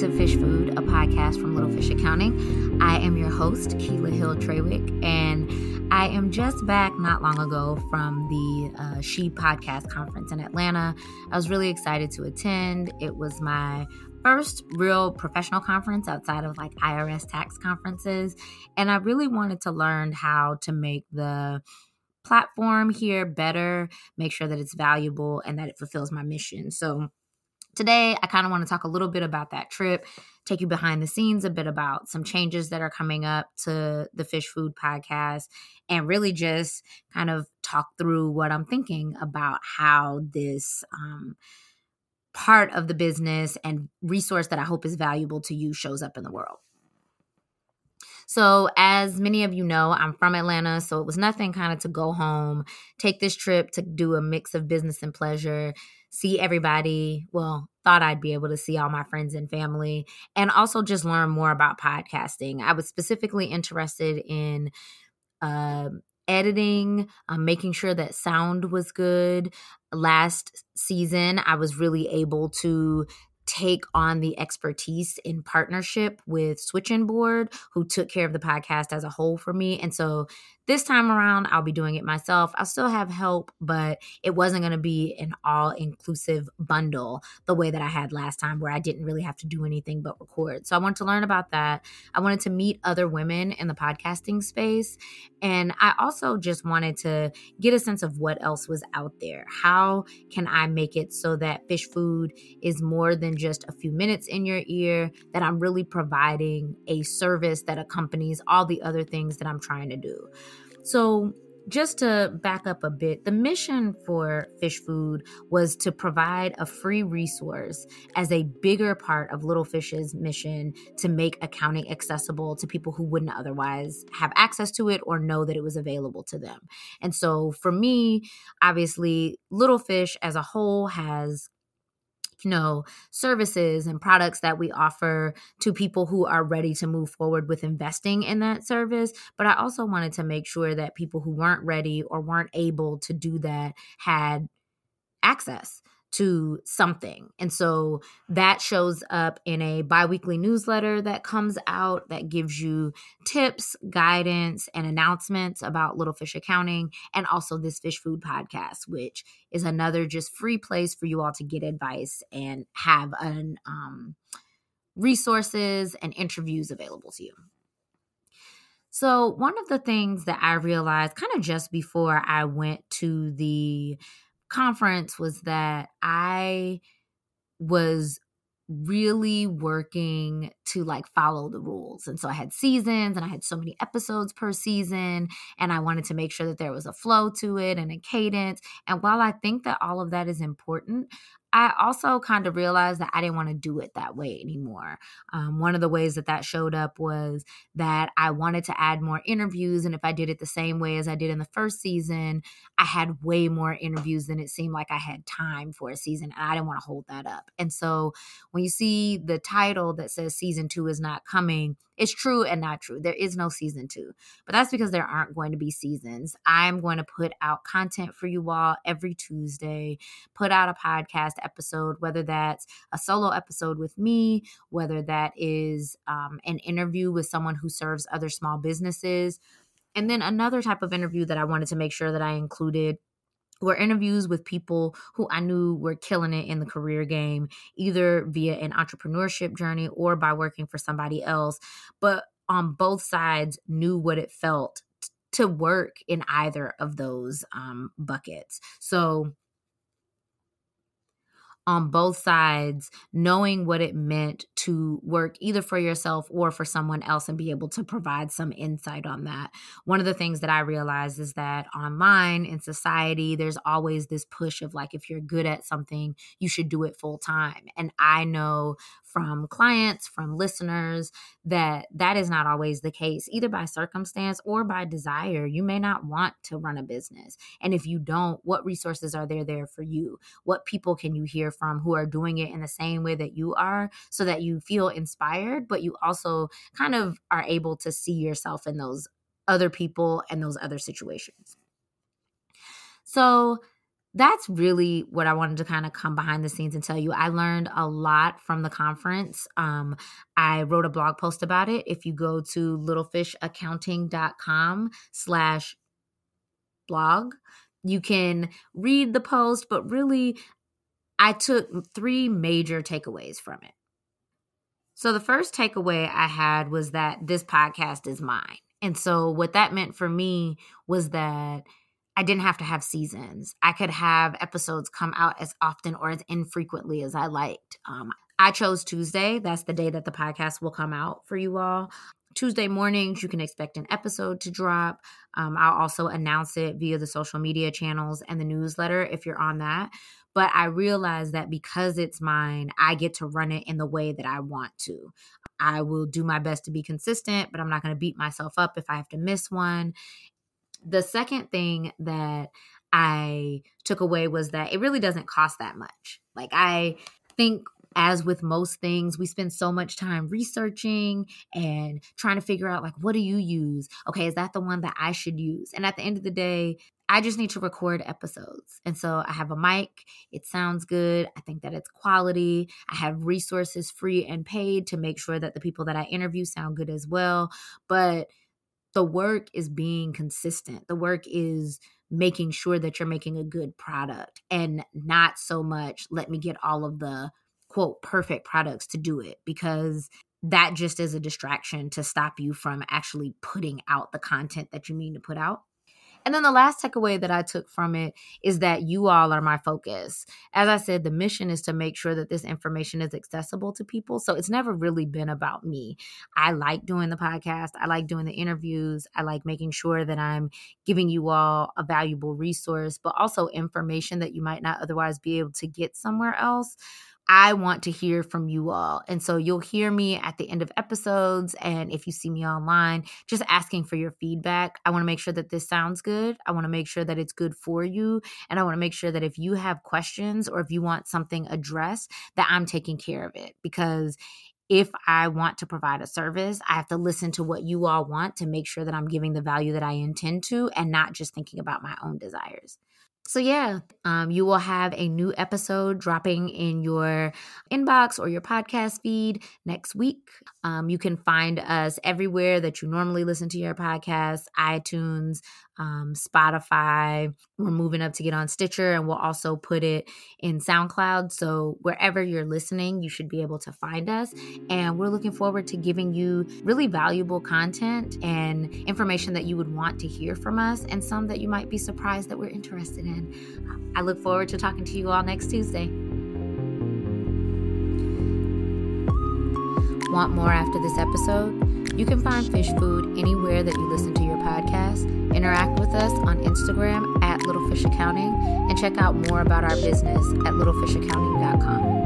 to Fish Food, a podcast from Little Fish Accounting. I am your host, Keela Hill Trawick, and I am just back not long ago from the uh, She Podcast Conference in Atlanta. I was really excited to attend. It was my first real professional conference outside of like IRS tax conferences, and I really wanted to learn how to make the platform here better, make sure that it's valuable, and that it fulfills my mission. So, Today, I kind of want to talk a little bit about that trip, take you behind the scenes a bit about some changes that are coming up to the Fish Food podcast, and really just kind of talk through what I'm thinking about how this um, part of the business and resource that I hope is valuable to you shows up in the world. So, as many of you know, I'm from Atlanta, so it was nothing kind of to go home, take this trip to do a mix of business and pleasure see everybody. Well, thought I'd be able to see all my friends and family and also just learn more about podcasting. I was specifically interested in uh, editing, um, making sure that sound was good. Last season, I was really able to take on the expertise in partnership with Switching Board, who took care of the podcast as a whole for me. And so this time around, I'll be doing it myself. I'll still have help, but it wasn't going to be an all inclusive bundle the way that I had last time, where I didn't really have to do anything but record. So I wanted to learn about that. I wanted to meet other women in the podcasting space. And I also just wanted to get a sense of what else was out there. How can I make it so that fish food is more than just a few minutes in your ear, that I'm really providing a service that accompanies all the other things that I'm trying to do? So, just to back up a bit, the mission for Fish Food was to provide a free resource as a bigger part of Little Fish's mission to make accounting accessible to people who wouldn't otherwise have access to it or know that it was available to them. And so for me, obviously, Little Fish as a whole has you know services and products that we offer to people who are ready to move forward with investing in that service. But i also wanted to make sure that people who weren't ready or weren't able to do that had access to something. And so that shows up in a biweekly newsletter that comes out that gives you tips, guidance, and announcements about Little Fish Accounting, and also this Fish Food podcast, which is another just free place for you all to get advice and have an um, resources and interviews available to you. So, one of the things that I realized kind of just before I went to the conference was that I was really working to like follow the rules. And so I had seasons and I had so many episodes per season and I wanted to make sure that there was a flow to it and a cadence. And while I think that all of that is important, I also kind of realized that I didn't want to do it that way anymore. Um, one of the ways that that showed up was that I wanted to add more interviews. And if I did it the same way as I did in the first season, I had way more interviews than it seemed like I had time for a season. And I didn't want to hold that up. And so when you see the title that says season two is not coming, it's true and not true. There is no season two, but that's because there aren't going to be seasons. I'm going to put out content for you all every Tuesday, put out a podcast episode, whether that's a solo episode with me, whether that is um, an interview with someone who serves other small businesses. And then another type of interview that I wanted to make sure that I included were interviews with people who I knew were killing it in the career game, either via an entrepreneurship journey or by working for somebody else, but on both sides knew what it felt to work in either of those um, buckets. So on both sides, knowing what it meant to work either for yourself or for someone else and be able to provide some insight on that. One of the things that I realize is that online in society, there's always this push of like, if you're good at something, you should do it full time. And I know from clients, from listeners, that that is not always the case, either by circumstance or by desire. You may not want to run a business. And if you don't, what resources are there there for you? What people can you hear from who are doing it in the same way that you are so that you feel inspired, but you also kind of are able to see yourself in those other people and those other situations? So, that's really what I wanted to kind of come behind the scenes and tell you. I learned a lot from the conference. Um, I wrote a blog post about it. If you go to littlefishaccounting.com slash blog, you can read the post, but really, I took three major takeaways from it. So, the first takeaway I had was that this podcast is mine. And so, what that meant for me was that I didn't have to have seasons. I could have episodes come out as often or as infrequently as I liked. Um, I chose Tuesday. That's the day that the podcast will come out for you all. Tuesday mornings, you can expect an episode to drop. Um, I'll also announce it via the social media channels and the newsletter if you're on that. But I realize that because it's mine, I get to run it in the way that I want to. I will do my best to be consistent, but I'm not going to beat myself up if I have to miss one the second thing that I took away was that it really doesn't cost that much. Like, I think as with most things, we spend so much time researching and trying to figure out, like, what do you use? Okay, is that the one that I should use? And at the end of the day, I just need to record episodes. And so I have a mic. It sounds good. I think that it's quality. I have resources free and paid to make sure that the people that I interview sound good as well. But the work is being consistent. The work is making sure that you're making a good product and not so much let me get all of the quote perfect products to do it because that just is a distraction to stop you from actually putting out the content that you mean to put out. And then the last takeaway that I took from it is that you all are my focus. As I said, the mission is to make sure that this information is accessible to people. So it's never really been about me. I like doing the podcast, I like doing the interviews, I like making sure that I'm giving you all a valuable resource, but also information that you might not otherwise be able to get somewhere else. I want to hear from you all. And so you'll hear me at the end of episodes. And if you see me online, just asking for your feedback. I want to make sure that this sounds good. I want to make sure that it's good for you. And I want to make sure that if you have questions or if you want something addressed, that I'm taking care of it. Because if I want to provide a service, I have to listen to what you all want to make sure that I'm giving the value that I intend to and not just thinking about my own desires. So, yeah, um, you will have a new episode dropping in your inbox or your podcast feed next week. Um, you can find us everywhere that you normally listen to your podcast iTunes, um, Spotify. We're moving up to get on Stitcher, and we'll also put it in SoundCloud. So wherever you're listening, you should be able to find us. And we're looking forward to giving you really valuable content and information that you would want to hear from us, and some that you might be surprised that we're interested in. I look forward to talking to you all next Tuesday. Want more after this episode? You can find fish food anywhere that you listen to your podcast. Interact with us on Instagram at Little Fish Accounting and check out more about our business at littlefishaccounting.com.